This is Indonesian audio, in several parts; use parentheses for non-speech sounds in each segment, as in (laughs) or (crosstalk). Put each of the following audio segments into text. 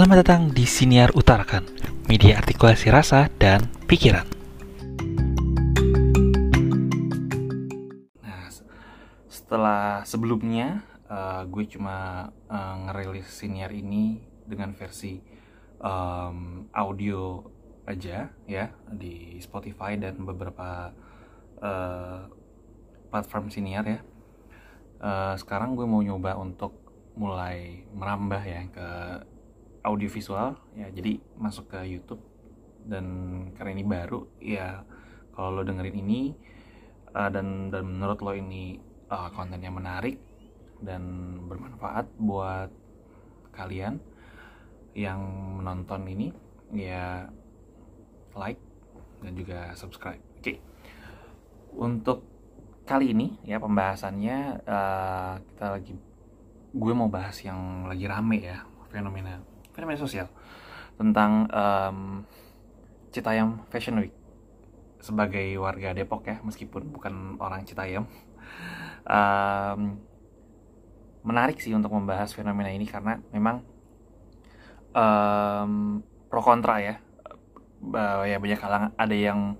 Selamat datang di Siniar Utarakan, media artikulasi rasa dan pikiran. Nah, setelah sebelumnya uh, gue cuma uh, ngerilis Siniar ini dengan versi um, audio aja ya di Spotify dan beberapa uh, platform Siniar ya. Uh, sekarang gue mau nyoba untuk mulai merambah ya ke audiovisual ya jadi masuk ke YouTube dan karena ini baru ya kalau lo dengerin ini uh, dan dan menurut lo ini uh, kontennya menarik dan bermanfaat buat kalian yang menonton ini ya like dan juga subscribe oke okay. untuk kali ini ya pembahasannya uh, kita lagi gue mau bahas yang lagi rame ya fenomena fenomena sosial. Tentang um, Citayam Fashion Week. Sebagai warga Depok ya meskipun bukan orang Citayam. Um, menarik sih untuk membahas fenomena ini karena memang um, pro kontra ya. Uh, ya banyak kalangan ada yang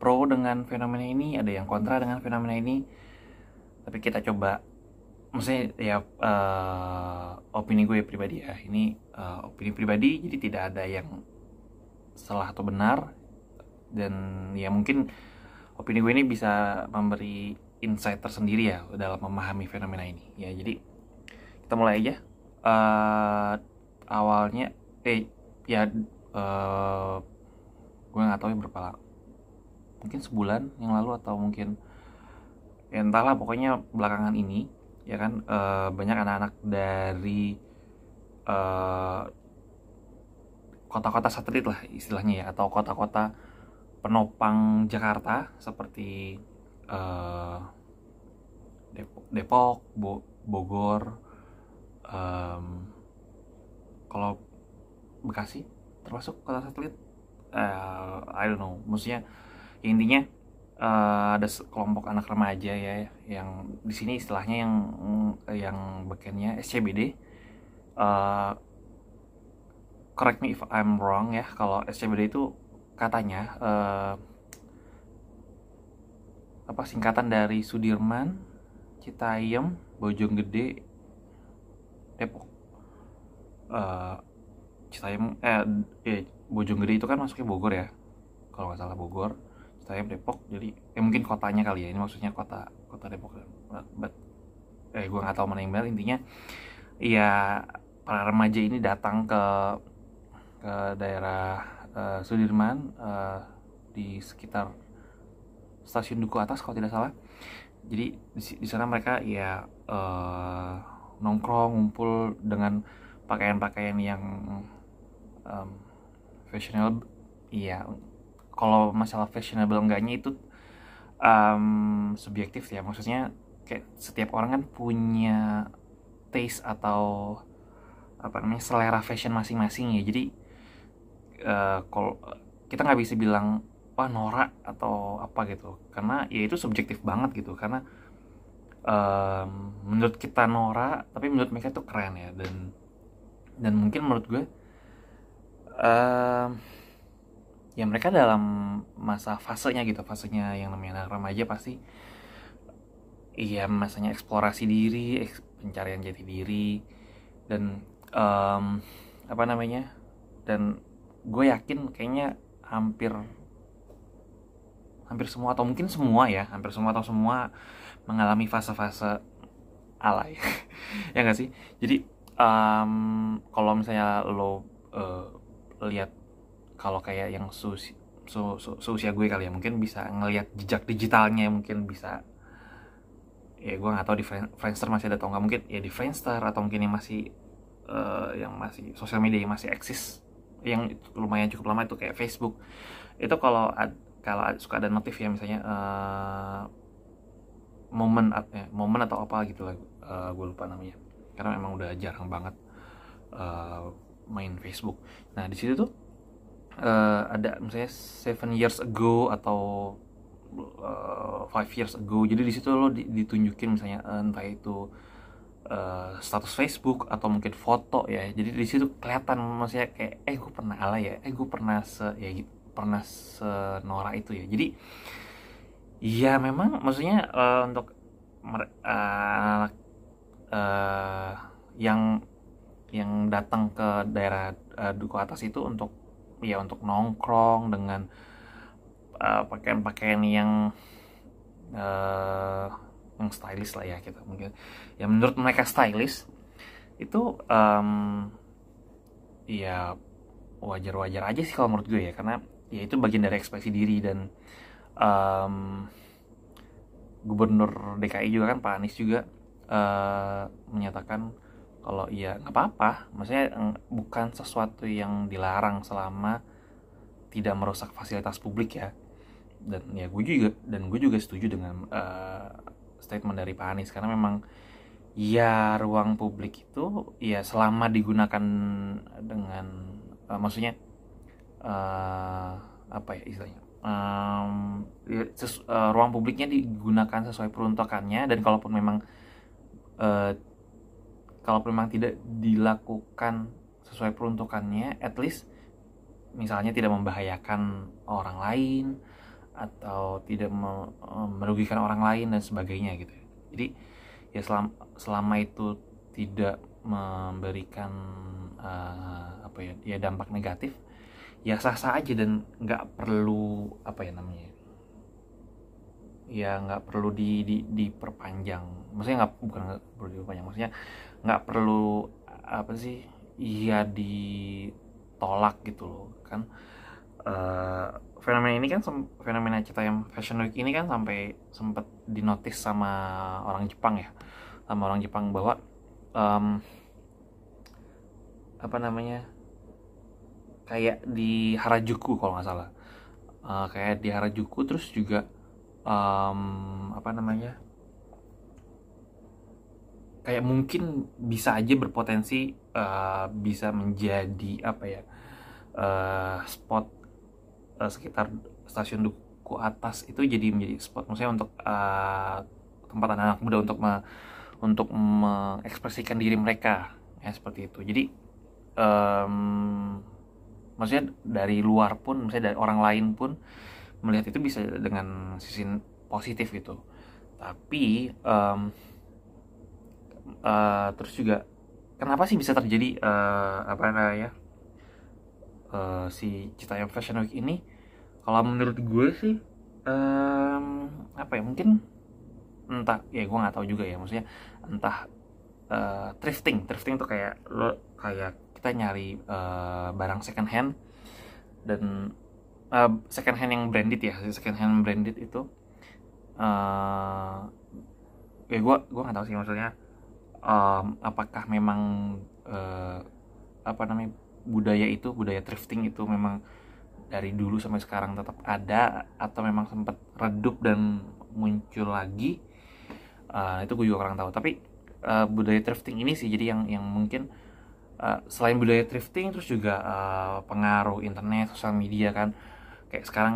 pro dengan fenomena ini ada yang kontra dengan fenomena ini. Tapi kita coba maksudnya ya uh, opini gue pribadi ya. Ini uh, opini pribadi jadi tidak ada yang salah atau benar. Dan ya mungkin opini gue ini bisa memberi insight tersendiri ya dalam memahami fenomena ini. Ya jadi kita mulai aja. Uh, awalnya eh ya uh, gue nggak tahu ya berapa mungkin sebulan yang lalu atau mungkin ya entahlah pokoknya belakangan ini ya kan uh, banyak anak-anak dari eh, kota-kota satelit lah istilahnya ya atau kota-kota penopang Jakarta seperti uh, Depok, Depok Bo Bogor, um, kalau Bekasi termasuk kota satelit, uh, I don't know, maksudnya intinya uh, ada kelompok anak remaja ya yang di sini istilahnya yang yang bekennya SCBD uh, correct me if I'm wrong ya kalau SCBD itu katanya uh, apa singkatan dari Sudirman, Citayam, Bojonggede, Depok. Uh, Citayam eh, eh Bojonggede itu kan masuknya Bogor ya. Kalau nggak salah Bogor saya Depok jadi eh mungkin kotanya kali ya ini maksudnya kota kota Depok. But eh gue nggak tahu mana yang benar. Intinya ya para remaja ini datang ke ke daerah uh, Sudirman uh, di sekitar stasiun Duku Atas kalau tidak salah. Jadi di, di sana mereka ya uh, nongkrong ngumpul dengan pakaian-pakaian yang um, fashionable iya kalau masalah fashionable enggaknya itu um, subjektif ya. Maksudnya kayak setiap orang kan punya taste atau apa namanya selera fashion masing-masing ya. Jadi uh, kalau kita nggak bisa bilang wah norak atau apa gitu. Karena ya itu subjektif banget gitu. Karena um, menurut kita norak tapi menurut mereka itu keren ya. Dan dan mungkin menurut gue um, ya mereka dalam masa fasenya gitu fasenya yang namanya anak remaja pasti iya masanya eksplorasi diri pencarian jati diri dan um, apa namanya dan gue yakin kayaknya hampir hampir semua atau mungkin semua ya hampir semua atau semua mengalami fase-fase alay. (laughs) Ya gak sih? Jadi um, kalau misalnya lo uh, lihat kalau kayak yang seusia, su, seusia gue kali ya mungkin bisa ngelihat jejak digitalnya mungkin bisa ya gue nggak tahu di Friendster masih ada atau nggak mungkin ya di Friendster atau mungkin yang masih uh, yang masih sosial media yang masih eksis yang lumayan cukup lama itu kayak Facebook. Itu kalau kalau suka ada notif ya misalnya uh, momen ya, momen atau apa gitu lah uh, gue lupa namanya. Karena memang udah jarang banget uh, main Facebook. Nah di situ tuh uh, ada misalnya seven years ago atau uh, five years ago. Jadi di situ lo ditunjukin misalnya uh, entah itu uh, status Facebook atau mungkin foto ya. Jadi di situ kelihatan maksudnya kayak eh gue pernah ala ya eh gue pernah se ya pernah senora itu ya. Jadi ya memang maksudnya uh, untuk uh, uh, yang yang datang ke daerah uh, duku atas itu untuk ya untuk nongkrong dengan pakaian-pakaian uh, yang uh, yang stylish lah ya kita mungkin ya menurut mereka stylish itu um, ya wajar-wajar aja sih kalau menurut gue ya. Karena ya itu bagian dari ekspresi diri dan um, gubernur DKI juga kan Pak Anies juga uh, menyatakan kalau iya nggak apa-apa. Maksudnya bukan sesuatu yang dilarang selama tidak merusak fasilitas publik ya. Dan ya gue juga dan gue juga setuju dengan uh, statement dari Pak Anies. Karena memang ya ruang publik itu ya selama digunakan dengan uh, maksudnya uh, apa ya istilahnya um, uh, ruang publiknya digunakan sesuai peruntukannya. Dan kalaupun memang uh, kalaupun memang tidak dilakukan sesuai peruntukannya at least misalnya tidak membahayakan orang lain atau tidak merugikan orang lain dan sebagainya gitu. Jadi ya selama, selama itu tidak memberikan uh, apa ya ya dampak negatif ya sah-sah aja dan nggak perlu apa ya namanya ya nggak perlu di, di diperpanjang. Maksudnya nggak bukan nggak perlu diperpanjang maksudnya nggak perlu apa sih iya ditolak gitu loh kan. Uh, fenomena ini kan fenomena cita yang fashion week ini kan sampai sempat dinotis sama orang Jepang ya sama orang Jepang bahwa um, apa namanya kayak di Harajuku kalau nggak salah. Uh, kayak di Harajuku terus juga um, apa namanya kayak mungkin bisa aja berpotensi uh, bisa menjadi apa ya uh, spot uh, sekitar stasiun duku atas itu jadi menjadi spot. Maksudnya untuk uh, tempat anak-anak muda untuk me, untuk mengekspresikan diri mereka ya seperti itu. Jadi um, maksudnya dari luar pun misalnya dari orang lain pun melihat itu bisa dengan sisi positif gitu. Tapi um, uh, terus juga kenapa sih bisa terjadi uh, apa namanya uh, si Citayam Fashion Week ini? Kalau menurut gue sih um, apa ya mungkin entah ya gue nggak tahu juga ya maksudnya entah uh, thrifting. Thrifting tuh kayak lo kayak kita nyari uh, barang second hand dan uh, second hand yang branded ya second hand branded itu uh, ya gue gue nggak tahu sih maksudnya um, apakah memang uh, apa namanya budaya itu budaya thrifting itu memang dari dulu sampai sekarang tetap ada atau memang sempat redup dan muncul lagi? Uh, itu gue juga kurang tahu. Tapi uh, budaya thrifting ini sih jadi yang yang mungkin uh, selain budaya thrifting terus juga uh, pengaruh internet sosial media kan. Kayak sekarang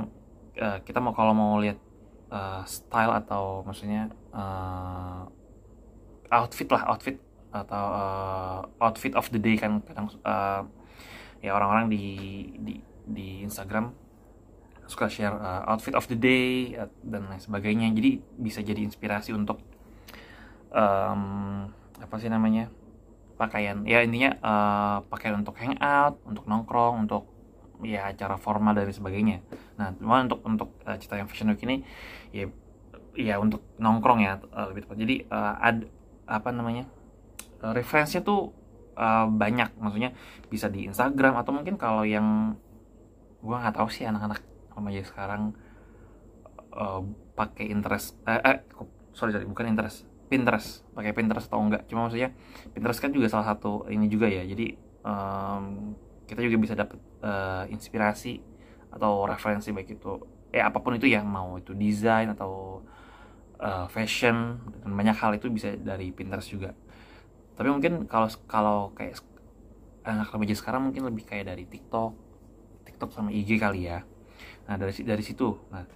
uh, kita mau kalau mau lihat uh, style atau maksudnya outfit lah outfit atau uh, outfit of the day kan kadang uh, ya orang-orang di di di Instagram suka share uh, outfit of the day uh, dan lain sebagainya. Jadi bisa jadi inspirasi untuk um, apa sih namanya pakaian. Ya intinya uh, pakaian untuk hangout untuk nongkrong untuk ya acara formal dan sebagainya. Nah cuma untuk untuk uh, cita yang fashion week ini ya ya untuk nongkrong ya lebih tepat. Jadi uh, ad apa namanya uh, referensinya tuh uh, banyak. Maksudnya bisa di Instagram atau mungkin kalau yang gua nggak tahu sih anak-anak remaja sekarang uh, pakai interest eh, eh sorry sorry bukan interest Pinterest pakai Pinterest atau enggak. Cuma maksudnya Pinterest kan juga salah satu ini juga ya. Jadi um, kita juga bisa dapat uh, inspirasi atau referensi baik itu eh apa pun itu ya mau itu desain atau uh, fashion dan banyak hal itu bisa dari Pinterest juga. Tapi mungkin kalau kalau kayak anak remaja sekarang mungkin lebih kayak dari TikTok TikTok sama IG kali ya. Nah dari dari situ. Nah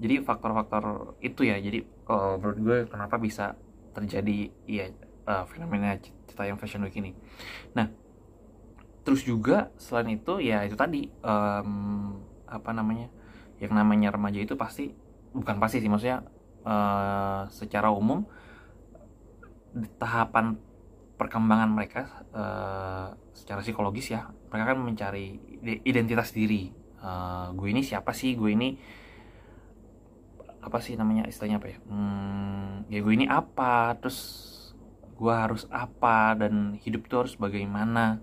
jadi faktor-faktor itu ya. Jadi kalau menurut gue kenapa bisa terjadi ya uh, fenomena Citayam Fashion Week ini. Nah, terus juga selain itu ya itu tadi um, apa namanya yang namanya remaja itu pasti bukan pasti sih maksudnya uh, secara umum tahapan perkembangan mereka uh, secara psikologis ya mereka kan mencari identitas diri. Uh, gue ini siapa sih? Gue ini apa sih namanya istilahnya apa ya? Hmm, ya gue ini apa? Terus gue harus apa? Dan hidup tuh harus bagaimana?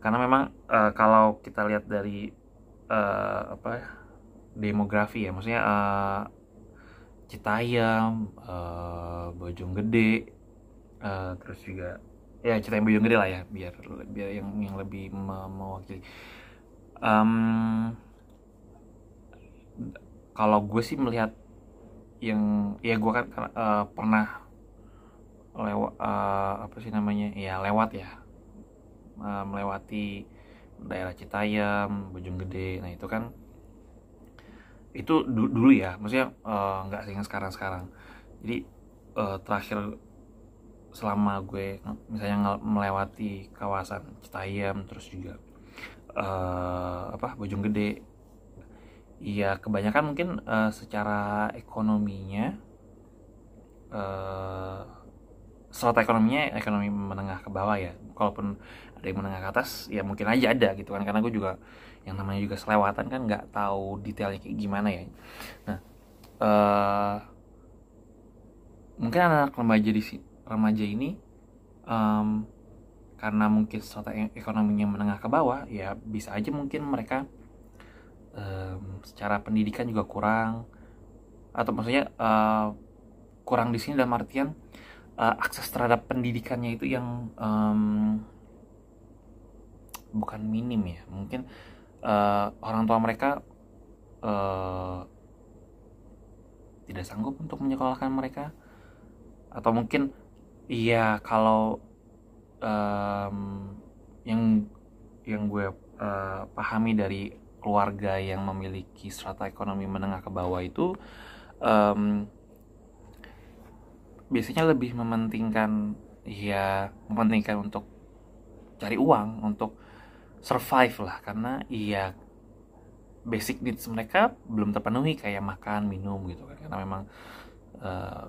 Karena memang uh, kalau kita lihat dari uh, apa ya, demografi ya maksudnya uh, Citayam, uh, Bojonggede, uh, terus juga ya Citayam Bojonggede lah ya biar biar yang yang lebih mewakili. Um, kalau gue sih melihat yang ya gue kan uh, pernah lewat uh, apa sih namanya ya lewat ya uh, melewati daerah Citayam, Bojonggede. Nah itu kan itu du dulu ya, maksudnya uh, nggak sih sekarang sekarang. Jadi uh, terakhir selama gue misalnya melewati kawasan Citayam terus juga uh, apa Bojonggede Iya, kebanyakan mungkin uh, secara ekonominya uh, strata ekonominya ekonomi menengah ke bawah ya. Kalaupun ada yang menengah ke atas, ya mungkin aja ada gitu kan. Karena gue juga yang namanya juga selewatan kan nggak tahu detailnya kayak gimana ya. Nah, uh, mungkin anak, -anak remaja di remaja ini um, karena mungkin strata ekonominya menengah ke bawah, ya bisa aja mungkin mereka um, secara pendidikan juga kurang atau maksudnya uh, kurang di sini dalam artian uh, akses terhadap pendidikannya itu yang um, bukan minim ya mungkin uh, orang tua mereka uh, tidak sanggup untuk menyekolahkan mereka. Atau mungkin iya kalau um, yang yang gue uh, pahami dari keluarga yang memiliki strata ekonomi menengah ke bawah itu um, biasanya lebih mementingkan ya mementingkan untuk cari uang untuk survive lah karena iya basic needs mereka belum terpenuhi kayak makan minum gitu kan. Karena memang uh,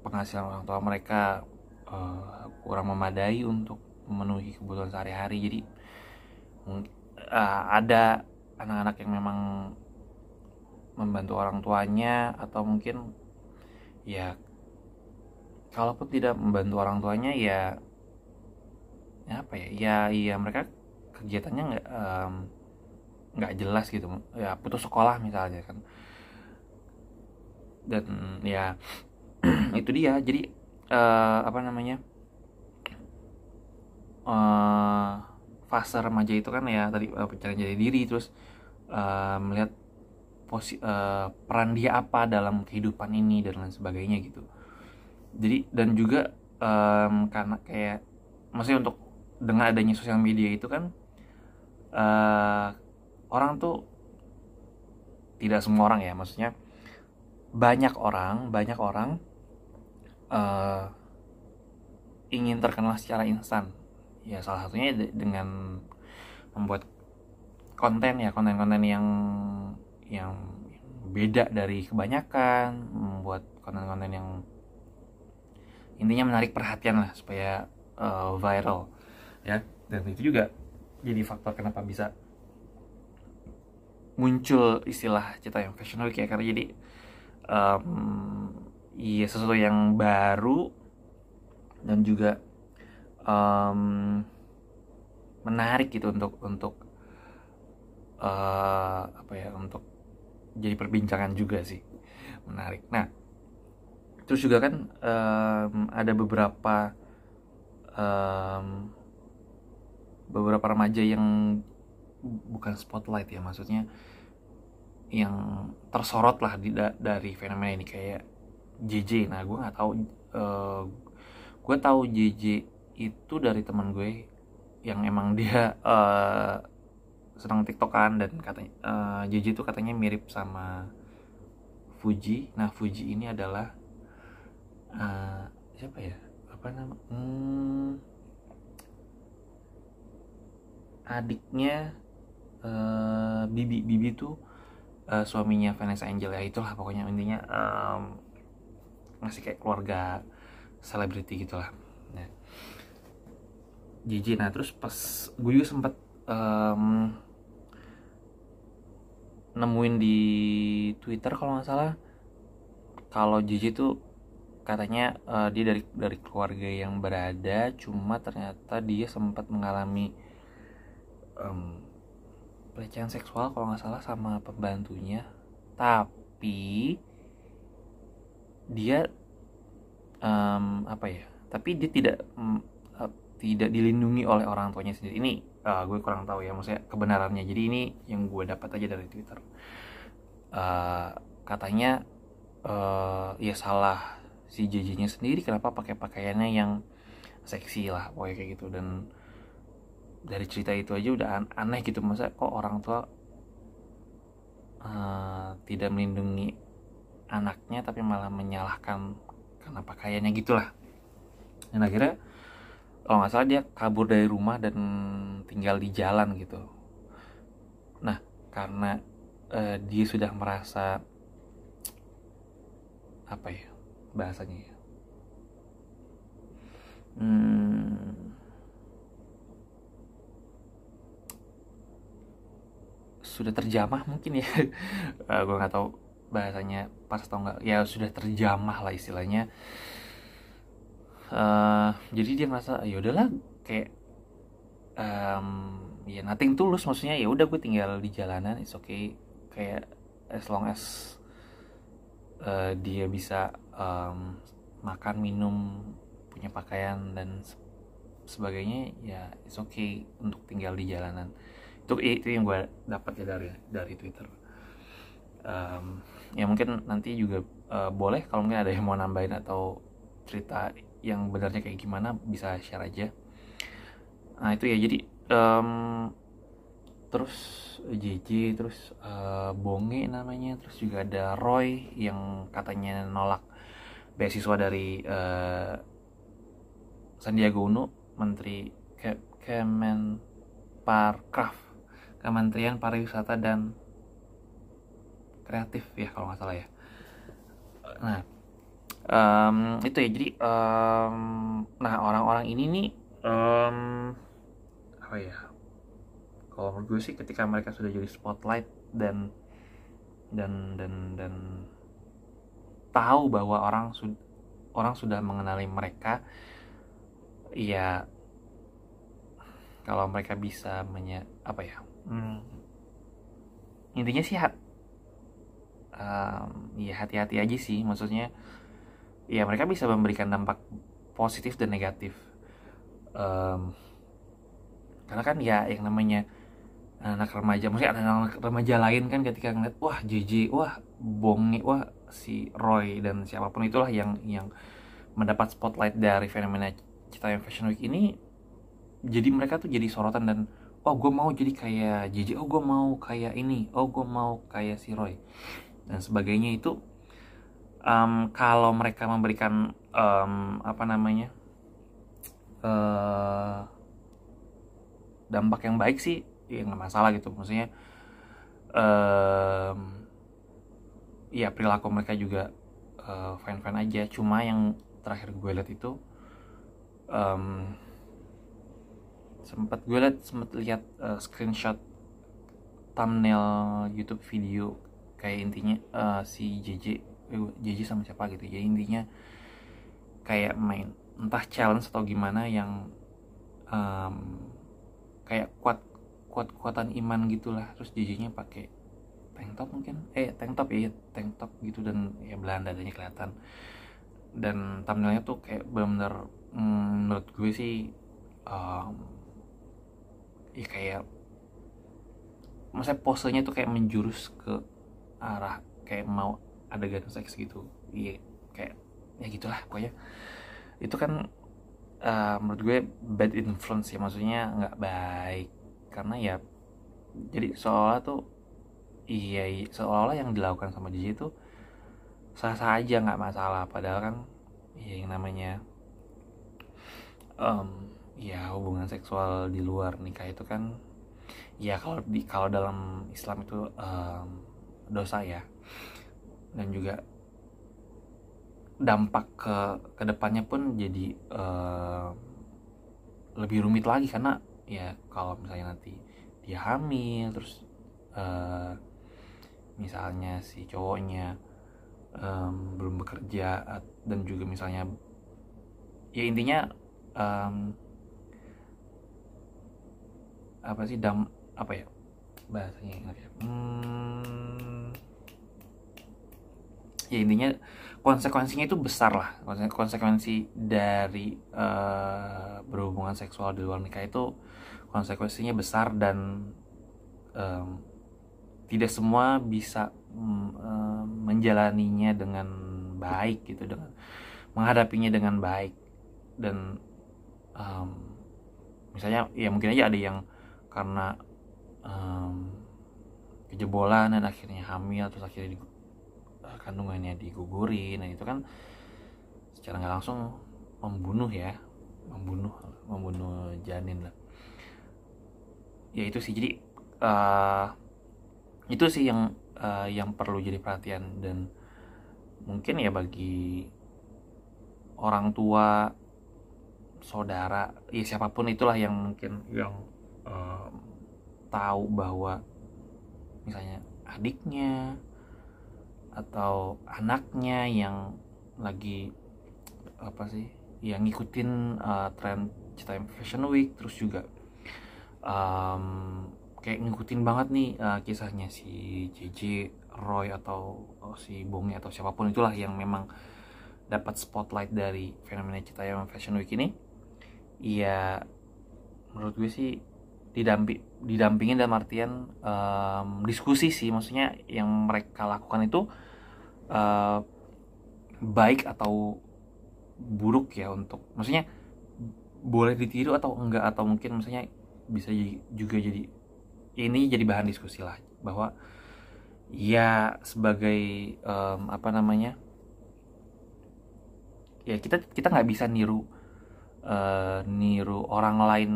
penghasilan orang tua mereka uh, kurang memadai untuk memenuhi kebutuhan sehari-hari. Jadi uh, ada anak-anak yang memang membantu orang tuanya atau mungkin ya kalaupun tidak membantu orang tuanya ya, ya apa ya ya iya mereka kegiatannya nggak nggak jelas gitu. Ya putus sekolah misalnya kan. Dan ya (clears throat) itu dia. Jadi uh, apa namanya uh, fase remaja itu kan ya tadi uh, pencarian jadi diri terus uh, melihat posi uh, peran dia apa dalam kehidupan ini dan lain sebagainya gitu. Jadi dan juga um, karena kayak maksudnya untuk dengan adanya sosial media itu kan uh, orang tuh tidak semua orang ya maksudnya banyak orang banyak orang uh, ingin terkenal secara instan. Ya salah satunya dengan membuat konten ya konten-konten yang yang beda dari kebanyakan membuat konten-konten yang intinya menarik perhatian lah supaya uh, viral ya. Dan itu juga jadi faktor kenapa bisa muncul istilah cita yang fashion week ya karena jadi um, iya sesuatu yang baru dan juga um, menarik gitu untuk untuk uh, apa ya untuk jadi perbincangan juga sih. Menarik. Nah terus juga kan um, ada beberapa um, beberapa remaja yang bukan spotlight ya maksudnya yang tersorot lah di, da, dari fenomena ini kayak JJ nah gue nggak tahu uh, gue tahu JJ itu dari teman gue yang emang (laughs) dia uh, senang tiktokan dan katanya uh, JJ itu katanya mirip sama Fuji. Nah Fuji ini adalah uh, siapa ya? Apa nama? Hmm, adiknya uh, Bibi. Bibi tuh uh, suaminya Vanessa Angel ya itulah pokoknya intinya um, ngasih kayak keluarga selebriti gitulah. Nah nah terus pas gue juga sempat um, nemuin di Twitter kalau nggak salah kalau JJ tuh katanya uh, dia dari dari keluarga yang berada cuma ternyata dia sempat mengalami um, pelecehan seksual kalau nggak salah sama pembantunya. Tapi dia um, apa ya tapi dia tidak um, tidak dilindungi oleh orang tuanya sendiri. Ini uh, gue kurang tahu ya maksudnya kebenarannya. Jadi ini yang gue dapat aja dari twitter. Uh, katanya uh, ya salah si JJ-nya sendiri kenapa pakai pakaiannya yang seksi lah pokoknya kayak gitu. Dan dari cerita itu aja udah aneh gitu. Masa kok orang tua uh, tidak melindungi anaknya tapi malah menyalahkan karena pakaiannya gitulah. Dan akhirnya kalau nggak salah dia kabur dari rumah dan tinggal di jalan gitu. Nah karena uh, dia sudah merasa apa ya bahasanya ya? Hmm, sudah terjamah mungkin ya. Uh, (laughs) eh, gue nggak tahu bahasanya pas atau enggak ya sudah terjamah lah istilahnya. Uh, jadi dia merasa ya udahlah kayak um, ya nothing tulus maksudnya ya udah gue tinggal di jalanan it's okay. Kayak as long as uh, dia bisa um, makan minum punya pakaian dan sebagainya ya it's okay untuk tinggal di jalanan itu itu yang gue dapat ya dari dari Twitter. Um, ya mungkin nanti juga uh, boleh kalau mungkin ada yang mau nambahin atau cerita yang benarnya kayak gimana bisa share aja. Nah itu ya. Jadi um, terus JJ terus uh, Bonge namanya terus juga ada Roy yang katanya nolak beasiswa dari uh, Sandiaga Uno Menteri Kemenparkraf Kementerian Pariwisata dan Kreatif ya kalau nggak salah ya. Nah um, itu ya jadi um, nah orang-orang ini nih um, apa ya? Kalau menurut gue sih ketika mereka sudah jadi spotlight dan dan dan dan tahu bahwa orang sudah orang sudah mengenali mereka ya kalau mereka bisa menye apa ya? Hmm, intinya sih hat um, ya hati-hati aja sih maksudnya ya mereka bisa memberikan dampak positif dan negatif. Um, karena kan ya yang namanya anak remaja maksudnya anak, anak remaja lain kan ketika ngeliat wah JJ wah Bongi wah si Roy dan siapa pun itulah yang yang mendapat spotlight dari fenomena Citayam Fashion Week ini jadi mereka tuh jadi sorotan dan oh gue mau jadi kayak JJ oh gue mau kayak ini. Oh gue mau kayak si Roy. Dan sebagainya itu um, kalau mereka memberikan um, apa namanya uh, dampak yang baik sih ya nggak masalah gitu. Maksudnya um, ya perilaku mereka juga uh, fine fine aja. Cuma yang terakhir gue lihat itu um, sempat gue liat sempat lihat uh, screenshot thumbnail YouTube video kayak intinya uh, si JJ eh, JJ sama siapa gitu. Jadi intinya kayak main entah challenge atau gimana yang um, kayak kuat kuat kuatan iman gitulah. Terus JJ-nya pakai tank top mungkin? Eh tank top ya tank top gitu dan ya Belanda adanya kelihatan. Dan thumbnailnya tuh kayak benar-benar mm, menurut gue sih um, ya kayak masa posenya tuh kayak menjurus ke arah kayak mau adegan seks gitu. Iya kayak ya gitulah pokoknya. Itu kan uh, menurut gue bad influence ya maksudnya nggak baik. Karena ya jadi seolah tuh iya, iya seolah-olah yang dilakukan sama dia itu sah-sah aja nggak masalah. Padahal kan ya yang namanya um, ya hubungan seksual di luar nikah itu kan ya kalau di kalau dalam Islam itu um, dosa ya. Dan juga dampak ke ke depannya pun jadi uh, lebih rumit lagi karena ya kalau misalnya nanti dia hamil terus uh, misalnya si cowoknya um, belum bekerja dan juga misalnya ya intinya um, apa sih dam apa ya bahasanya ya hmm, ya intinya konsekuensinya itu besar lah. Konsekuensi dari uh, berhubungan seksual di luar nikah itu konsekuensinya besar dan um, tidak semua bisa um, menjalaninya dengan baik gitu dengan menghadapinya dengan baik. Dan um, misalnya ya mungkin aja ada yang karena um, kejebolan dan akhirnya hamil terus akhirnya di, uh, kandungannya digugurin nah itu kan secara nggak langsung membunuh ya membunuh membunuh janin lah. Ya itu sih jadi uh, itu sih yang uh, yang perlu jadi perhatian dan mungkin ya bagi orang tua saudara ya siapa pun itulah yang mungkin yang um, tahu bahwa misalnya adiknya atau anaknya yang lagi apa sih yang ngikutin uh, tren Cita Fashion Week terus juga um, kayak ngikutin banget nih uh, kisahnya si JJ Roy atau oh, si Bongi atau siapa pun itulah yang memang dapat spotlight dari fenomena Cita Fashion Week ini. Ya menurut gue sih didampi didampingin dalam artian um, diskusi sih. Maksudnya yang mereka lakukan itu uh, baik atau buruk ya untuk maksudnya boleh ditiru atau enggak atau mungkin maksudnya bisa juga jadi ini jadi bahan diskusi lah. Bahwa ya sebagai um, apa namanya ya kita kita nggak bisa niru uh, niru orang lain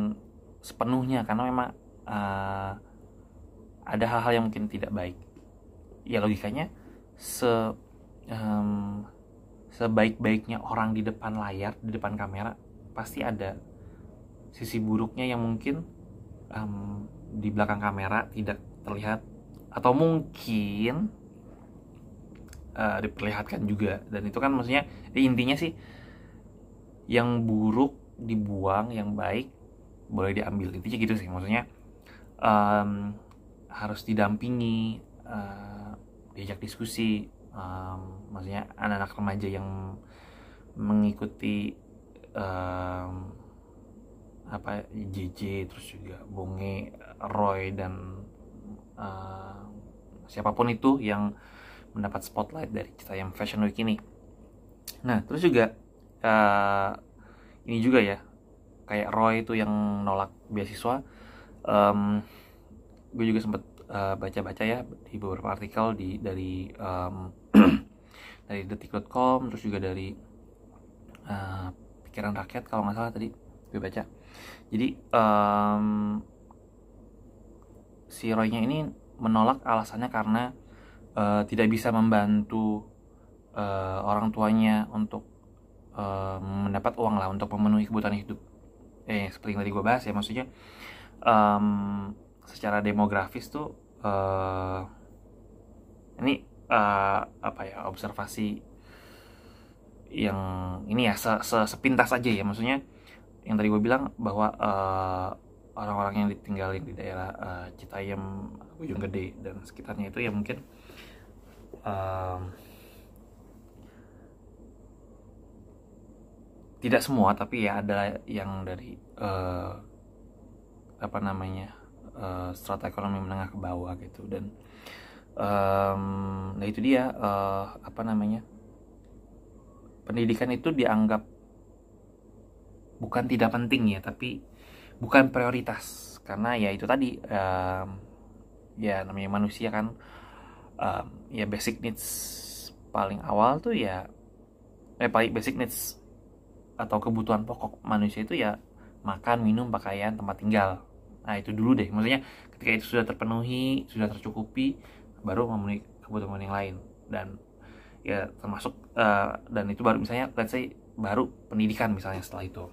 sepenuhnya karena memang uh, ada hal-hal yang mungkin tidak baik. Ya logikanya se um, sebaik-baiknya orang di depan layar di depan kamera pasti ada sisi buruknya yang mungkin um, di belakang kamera tidak terlihat atau mungkin uh, diperlihatkan juga. Dan itu kan maksudnya intinya sih yang buruk dibuang yang baik boleh diambil. Intinya gitu sih. Maksudnya um, harus didampingi uh, diajak diskusi um, maksudnya anak-anak remaja yang mengikuti um, apa JJ terus juga Bonge Roy dan uh, siapa pun itu yang mendapat spotlight dari Citayam Fashion Week ini. Nah terus juga uh, ini juga ya kayak Roy itu yang nolak beasiswa um, gue juga sempat uh, baca-baca ya di beberapa artikel di dari um, (clears throat) dari detik.com terus juga dari uh, pikiran rakyat kalau nggak salah tadi gue baca. Jadi um, si Roy-nya ini menolak alasannya karena uh, tidak bisa membantu uh, orang tuanya untuk uh, mendapat uang lah untuk memenuhi kebutuhan hidup eh seperti yang tadi gue bahas ya maksudnya um, secara demografis tuh uh, ini uh, apa ya observasi yang ini ya se, se sepintas aja ya maksudnya yang tadi gue bilang bahwa uh, orang-orang yang ditinggalin di daerah uh, Citayam, Ujung Gede dan sekitarnya itu ya mungkin tidak semua tapi ya ada yang dari uh, apa namanya uh, strata ekonomi menengah ke bawah gitu. Dan um, nah itu dia uh, apa namanya pendidikan itu dianggap bukan tidak penting ya tapi bukan prioritas. Karena ya itu tadi um, ya namanya manusia kan um, ya basic needs paling awal tuh ya eh paling basic needs atau kebutuhan pokok manusia itu ya makan minum pakaian tempat tinggal. Nah itu dulu deh. Maksudnya ketika itu sudah terpenuhi sudah tercukupi baru memenuhi kebutuhan yang lain. Dan ya termasuk uh, dan itu baru misalnya let's say baru pendidikan misalnya setelah itu.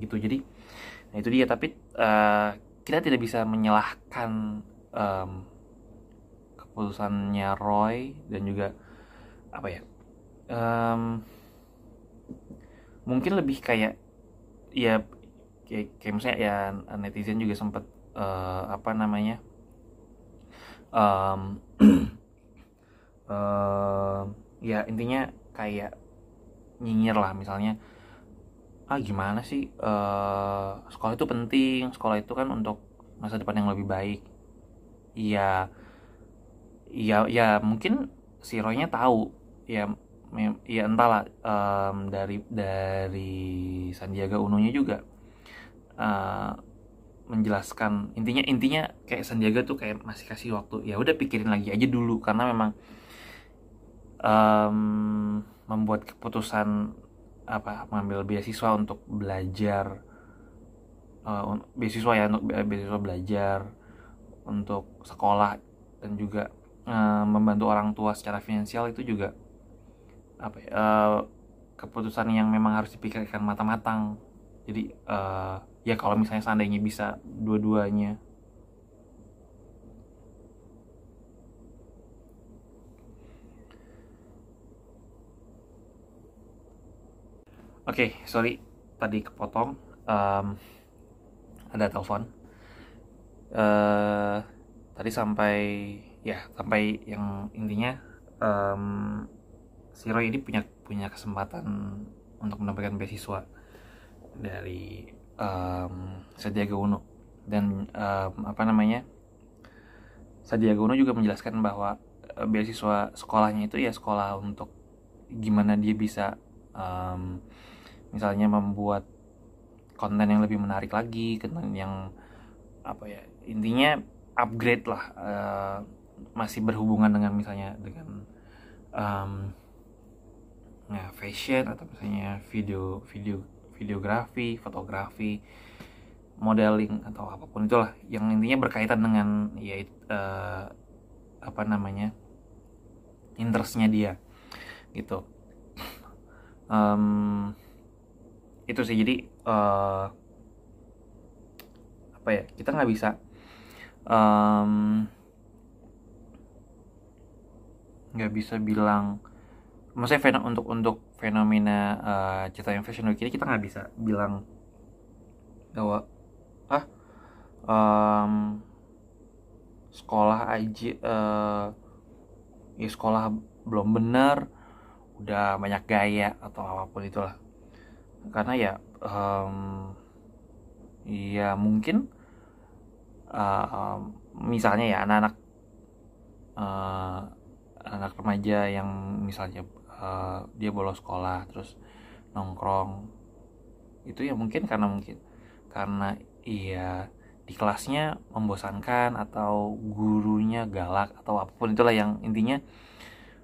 Gitu. Jadi nah itu dia. Tapi uh, kita tidak bisa menyalahkan um, keputusannya Roy dan juga apa ya um, mungkin lebih kayak ya kayak, kayak misalnya ya netizen juga sempat uh, apa namanya um, uh, (clears throat) ya intinya kayak nyinyir lah. Misalnya ah gimana sih uh, sekolah itu penting sekolah itu kan untuk masa depan yang lebih baik. Iya iya ya mungkin si Roy-nya tahu ya ya entahlah um, dari dari Sandiaga Uno-nya juga uh, menjelaskan intinya intinya kayak Sandiaga tuh kayak masih kasih waktu ya udah pikirin lagi aja dulu karena memang um, membuat keputusan apa mengambil beasiswa untuk belajar uh, beasiswa ya untuk beasiswa belajar untuk sekolah dan juga uh, membantu orang tua secara finansial itu juga apa ya, uh, keputusan yang memang harus dipikirkan matang-matang jadi uh, ya kalau misalnya seandainya bisa dua-duanya Oke, okay, sorry tadi kepotong. Um, ada telepon. Uh, tadi sampai ya sampai yang intinya um, si Roy ini punya punya kesempatan untuk mendapatkan beasiswa dari um, Sandiaga Uno. Dan um, apa namanya Sandiaga Uno juga menjelaskan bahwa uh, beasiswa sekolahnya itu ya sekolah untuk gimana dia bisa um, misalnya membuat konten yang lebih menarik lagi konten yang apa ya intinya upgrade lah uh, masih berhubungan dengan misalnya dengan um, ya, fashion atau misalnya video video videografi fotografi modeling atau apa pun itulah yang intinya berkaitan dengan ya uh, apa namanya interestnya dia gitu. Um, itu sih jadi uh, apa ya kita nggak bisa nggak um, bisa bilang maksudnya fenom, untuk untuk fenomena uh, cerita yang fashion week ini kita nggak bisa bilang bahwa ah um, sekolah aja uh, ya sekolah belum benar udah banyak gaya atau apa pun itulah. Karena ya um, ya mungkin uh, misalnya ya anak-anak uh, anak remaja yang misalnya uh, dia bolos sekolah terus nongkrong. Itu ya mungkin karena mungkin karena iya di kelasnya membosankan atau gurunya galak atau apa pun itulah yang intinya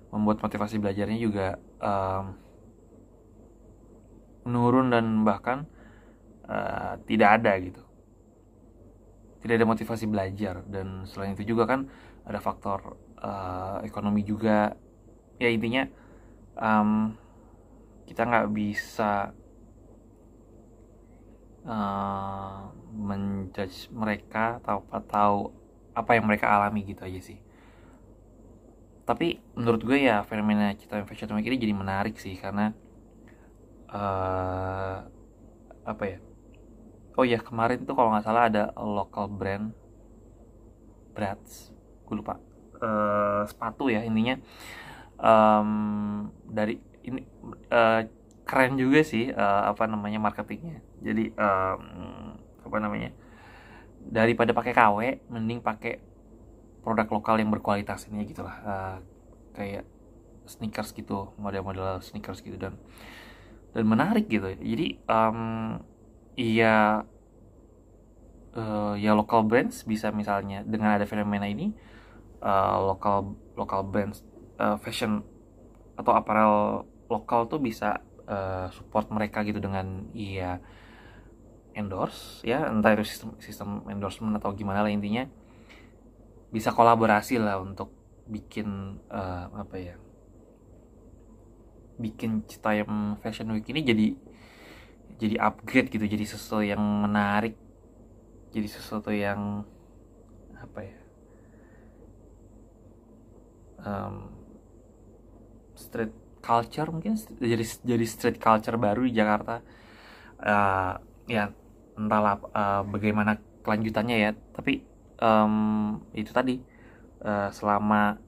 membuat motivasi belajarnya juga um, menurun dan bahkan uh, tidak ada gitu. Tidak ada motivasi belajar dan selain itu juga kan ada faktor uh, ekonomi juga. Ya intinya um, kita nggak bisa uh, menjudge mereka atau atau apa yang mereka alami gitu aja sih. Tapi menurut gue ya fenomena cita fashion week ini jadi menarik sih karena uh, apa ya? Oh ya kemarin tuh kalau nggak salah ada local brand Brats gue lupa. Uh, sepatu ya intinya um, dari ini uh, keren juga sih uh, apa namanya marketingnya. Jadi um, apa namanya daripada pakai KW mending pakai produk lokal yang berkualitas ini gitulah uh, kayak sneakers gitu model-model sneakers gitu dan dan menarik gitu. Jadi um, iya uh, ya local brands bisa misalnya dengan ada fenomena ini uh, lokal lokal brands uh, fashion atau apparel lokal tuh bisa uh, support mereka gitu dengan ya endorse ya entah itu sistem sistem endorsement atau gimana lah intinya. Bisa kolaborasi lah untuk bikin uh, apa ya bikin Citayam Fashion Week ini jadi jadi upgrade gitu jadi sesuatu yang menarik jadi sesuatu yang apa ya um, street culture mungkin jadi jadi street culture baru di Jakarta. Uh, ya entahlah uh, bagaimana kelanjutannya ya. Tapi um, itu tadi uh, selama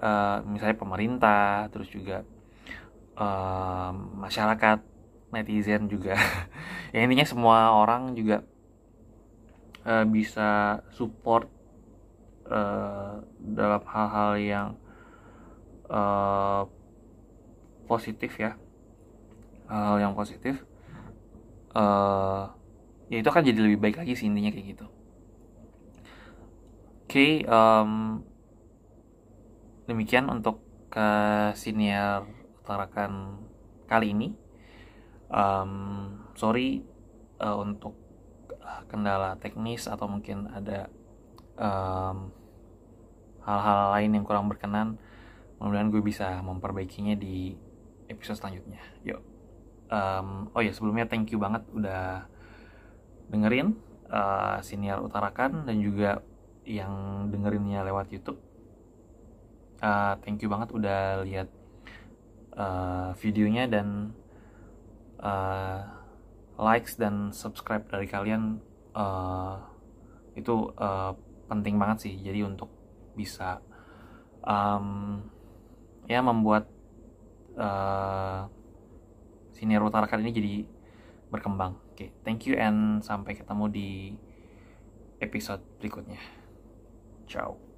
uh, misalnya pemerintah terus juga uh, masyarakat netizen juga. (laughs) Ya intinya semua orang juga uh, bisa support uh, dalam hal-hal yang uh, positif ya. Hal, -hal yang positif uh, ya itu akan jadi lebih baik lagi sih intinya kayak gitu. Oke okay, um, demikian untuk ke senior utarakan kali ini. Um, sorry uh, untuk kendala teknis atau mungkin ada hal hal-hal lain yang kurang berkenan mudah-mudahan gue bisa memperbaikinya di episode selanjutnya. Yuk. Um, oh ya sebelumnya thank you banget udah dengerin uh, utarakan dan juga yang dengerinnya lewat YouTube. Uh, thank you banget udah lihat uh, videonya dan uh, likes dan subscribe dari kalian. Uh, itu uh, penting banget sih. Jadi untuk bisa um, ya membuat uh, siniar utara kali ini jadi berkembang. Oke okay, thank you and sampai ketemu di episode berikutnya. Ciao